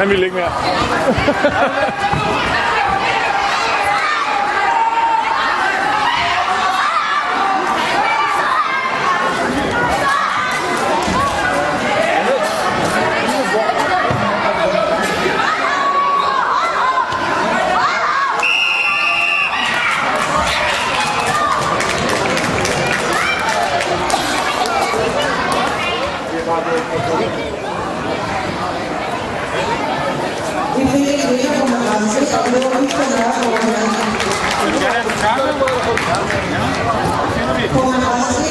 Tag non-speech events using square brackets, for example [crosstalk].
Nein, wir legen mehr. Die Kollegen [laughs] Como nós